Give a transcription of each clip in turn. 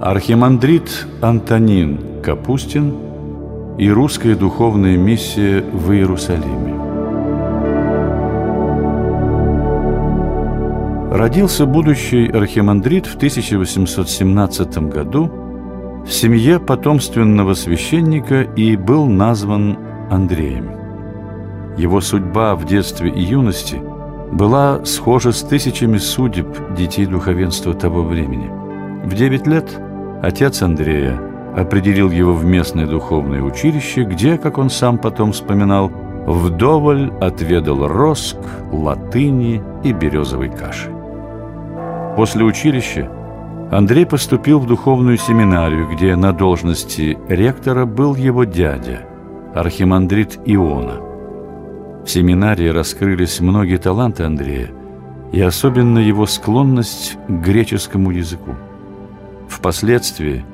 Архимандрит Антонин Капустин и русская духовная миссия в Иерусалиме. Родился будущий архимандрит в 1817 году в семье потомственного священника и был назван Андреем. Его судьба в детстве и юности была схожа с тысячами судеб детей духовенства того времени. В девять лет отец Андрея определил его в местное духовное училище, где, как он сам потом вспоминал, вдоволь отведал роск, латыни и березовой каши. После училища Андрей поступил в духовную семинарию, где на должности ректора был его дядя, архимандрит Иона. В семинарии раскрылись многие таланты Андрея, и особенно его склонность к греческому языку. Впоследствии,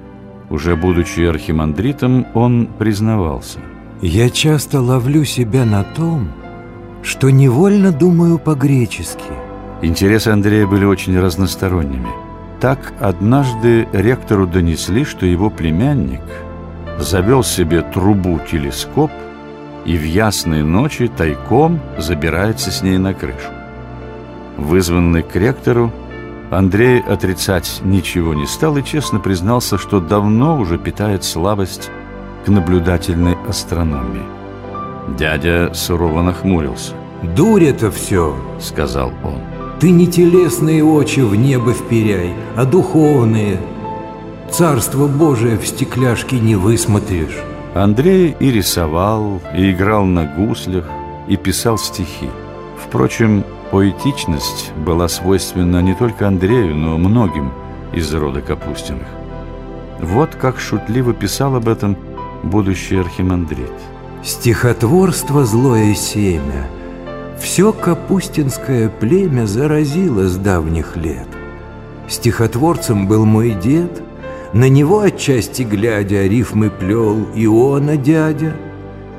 уже будучи архимандритом, он признавался. «Я часто ловлю себя на том, что невольно думаю по-гречески». Интересы Андрея были очень разносторонними. Так однажды ректору донесли, что его племянник завел себе трубу-телескоп и в ясные ночи тайком забирается с ней на крышу. Вызванный к ректору, Андрей отрицать ничего не стал и честно признался, что давно уже питает слабость к наблюдательной астрономии. Дядя сурово нахмурился. «Дурь это все!» — сказал он. «Ты не телесные очи в небо вперяй, а духовные. Царство Божие в стекляшке не высмотришь». Андрей и рисовал, и играл на гуслях, и писал стихи. Впрочем, Поэтичность была свойственна не только Андрею, но многим из рода Капустиных. Вот как шутливо писал об этом будущий архимандрит. «Стихотворство – злое семя. Все капустинское племя заразило с давних лет. Стихотворцем был мой дед, на него отчасти глядя рифмы плел Иона дядя,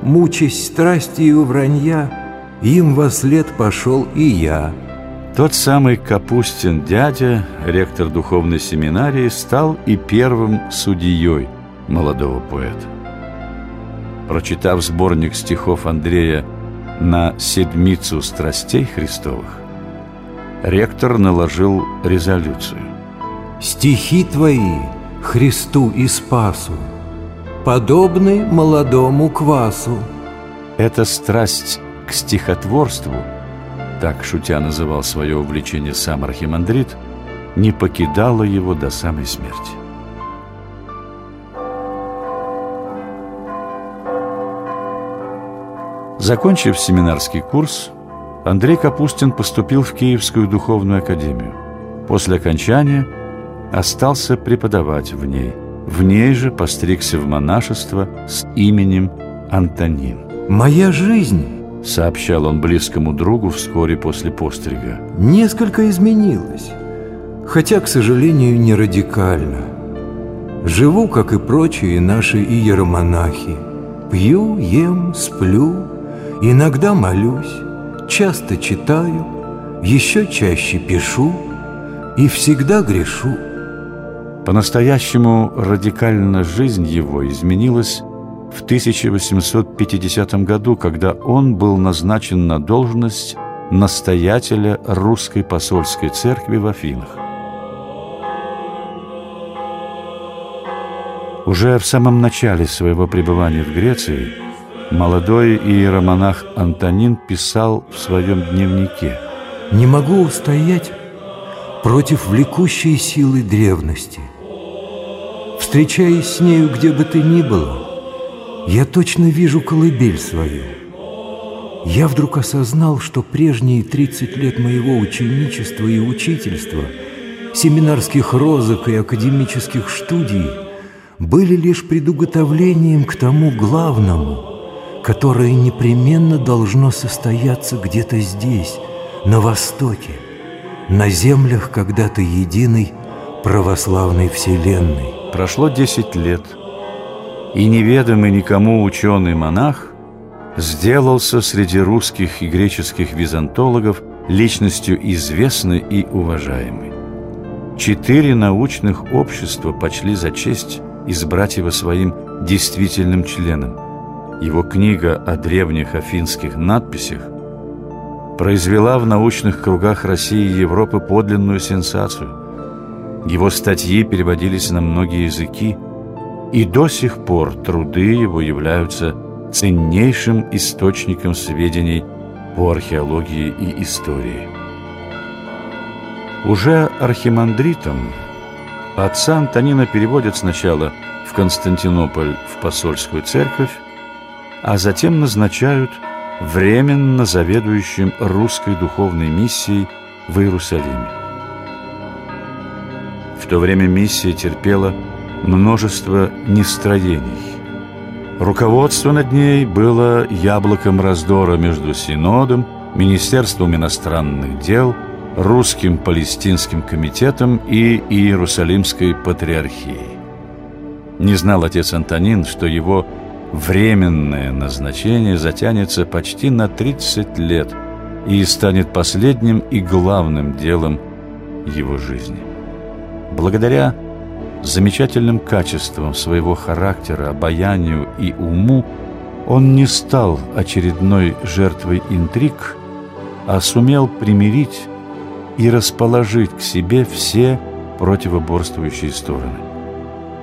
мучаясь страстью вранья – им во след пошел и я. Тот самый Капустин дядя, ректор духовной семинарии, стал и первым судьей молодого поэта. Прочитав сборник стихов Андрея на «Седмицу страстей Христовых», ректор наложил резолюцию. «Стихи твои Христу и Спасу, подобны молодому квасу». Эта страсть к стихотворству, так шутя называл свое увлечение сам архимандрит, не покидало его до самой смерти. Закончив семинарский курс, Андрей Капустин поступил в Киевскую духовную академию. После окончания остался преподавать в ней. В ней же постригся в монашество с именем Антонин. «Моя жизнь сообщал он близкому другу вскоре после пострига. Несколько изменилось, хотя, к сожалению, не радикально. Живу, как и прочие наши иеромонахи. Пью, ем, сплю, иногда молюсь, часто читаю, еще чаще пишу и всегда грешу. По-настоящему радикально жизнь его изменилась в 1850 году, когда он был назначен на должность настоятеля русской посольской церкви в Афинах. Уже в самом начале своего пребывания в Греции молодой иеромонах Антонин писал в своем дневнике «Не могу устоять против влекущей силы древности. Встречаясь с нею где бы ты ни было, я точно вижу колыбель свою. Я вдруг осознал, что прежние 30 лет моего ученичества и учительства, семинарских розок и академических студий были лишь предуготовлением к тому главному, которое непременно должно состояться где-то здесь, на Востоке, на землях когда-то единой православной вселенной. Прошло 10 лет – и неведомый никому ученый-монах сделался среди русских и греческих византологов личностью известной и уважаемой. четыре научных общества почли за честь избрать его своим действительным членом. Его книга о древних афинских надписях произвела в научных кругах России и Европы подлинную сенсацию. Его статьи переводились на многие языки, и до сих пор труды его являются ценнейшим источником сведений по археологии и истории. Уже архимандритом отца Антонина переводят сначала в Константинополь в посольскую церковь, а затем назначают временно заведующим русской духовной миссией в Иерусалиме. В то время миссия терпела множество нестроений. Руководство над ней было яблоком раздора между Синодом, Министерством иностранных дел, Русским палестинским комитетом и Иерусалимской патриархией. Не знал отец Антонин, что его временное назначение затянется почти на 30 лет и станет последним и главным делом его жизни. Благодаря замечательным качествам своего характера, обаянию и уму он не стал очередной жертвой интриг, а сумел примирить и расположить к себе все противоборствующие стороны.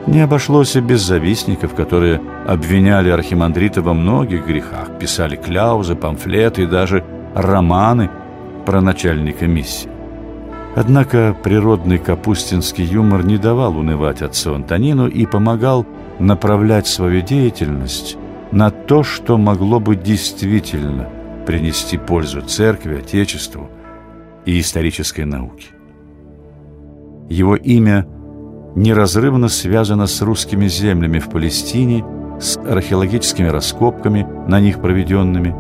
Не обошлось и без завистников, которые обвиняли архимандрита во многих грехах, писали кляузы, памфлеты и даже романы про начальника миссии. Однако природный капустинский юмор не давал унывать отцу Антонину и помогал направлять свою деятельность на то, что могло бы действительно принести пользу церкви, отечеству и исторической науке. Его имя неразрывно связано с русскими землями в Палестине, с археологическими раскопками, на них проведенными,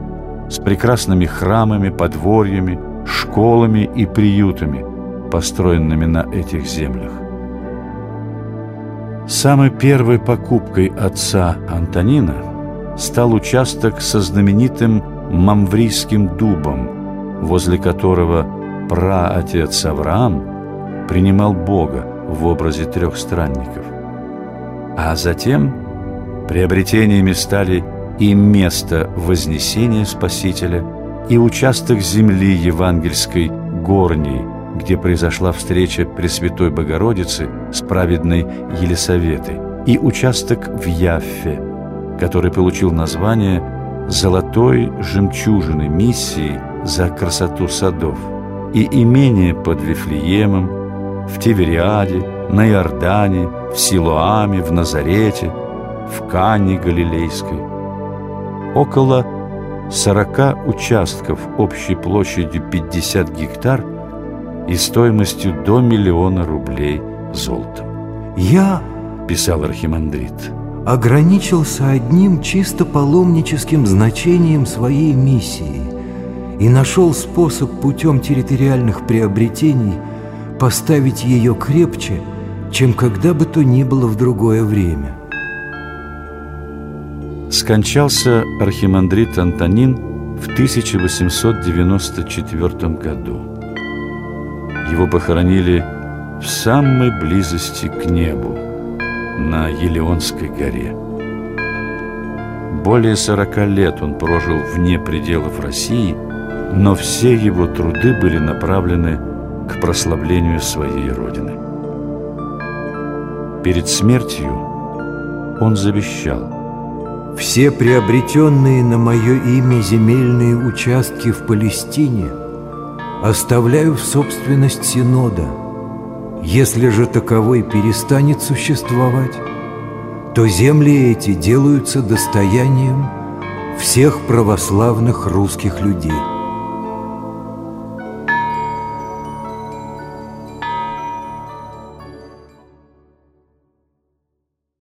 с прекрасными храмами, подворьями, школами и приютами – построенными на этих землях. Самой первой покупкой отца Антонина стал участок со знаменитым Мамврийским дубом, возле которого праотец Авраам принимал Бога в образе трех странников. А затем приобретениями стали и место Вознесения Спасителя, и участок земли евангельской горней – где произошла встреча Пресвятой Богородицы с праведной Елисаветой, и участок в Яффе, который получил название «Золотой жемчужины миссии за красоту садов», и имение под Вифлеемом, в Тивериаде, на Иордане, в Силуаме, в Назарете, в Канне Галилейской. Около 40 участков общей площадью 50 гектар – и стоимостью до миллиона рублей золотом. «Я, — писал архимандрит, — ограничился одним чисто паломническим значением своей миссии и нашел способ путем территориальных приобретений поставить ее крепче, чем когда бы то ни было в другое время». Скончался архимандрит Антонин в 1894 году. Его похоронили в самой близости к небу, на Елеонской горе. Более сорока лет он прожил вне пределов России, но все его труды были направлены к прославлению своей Родины. Перед смертью он завещал «Все приобретенные на мое имя земельные участки в Палестине – оставляю в собственность Синода. Если же таковой перестанет существовать, то земли эти делаются достоянием всех православных русских людей.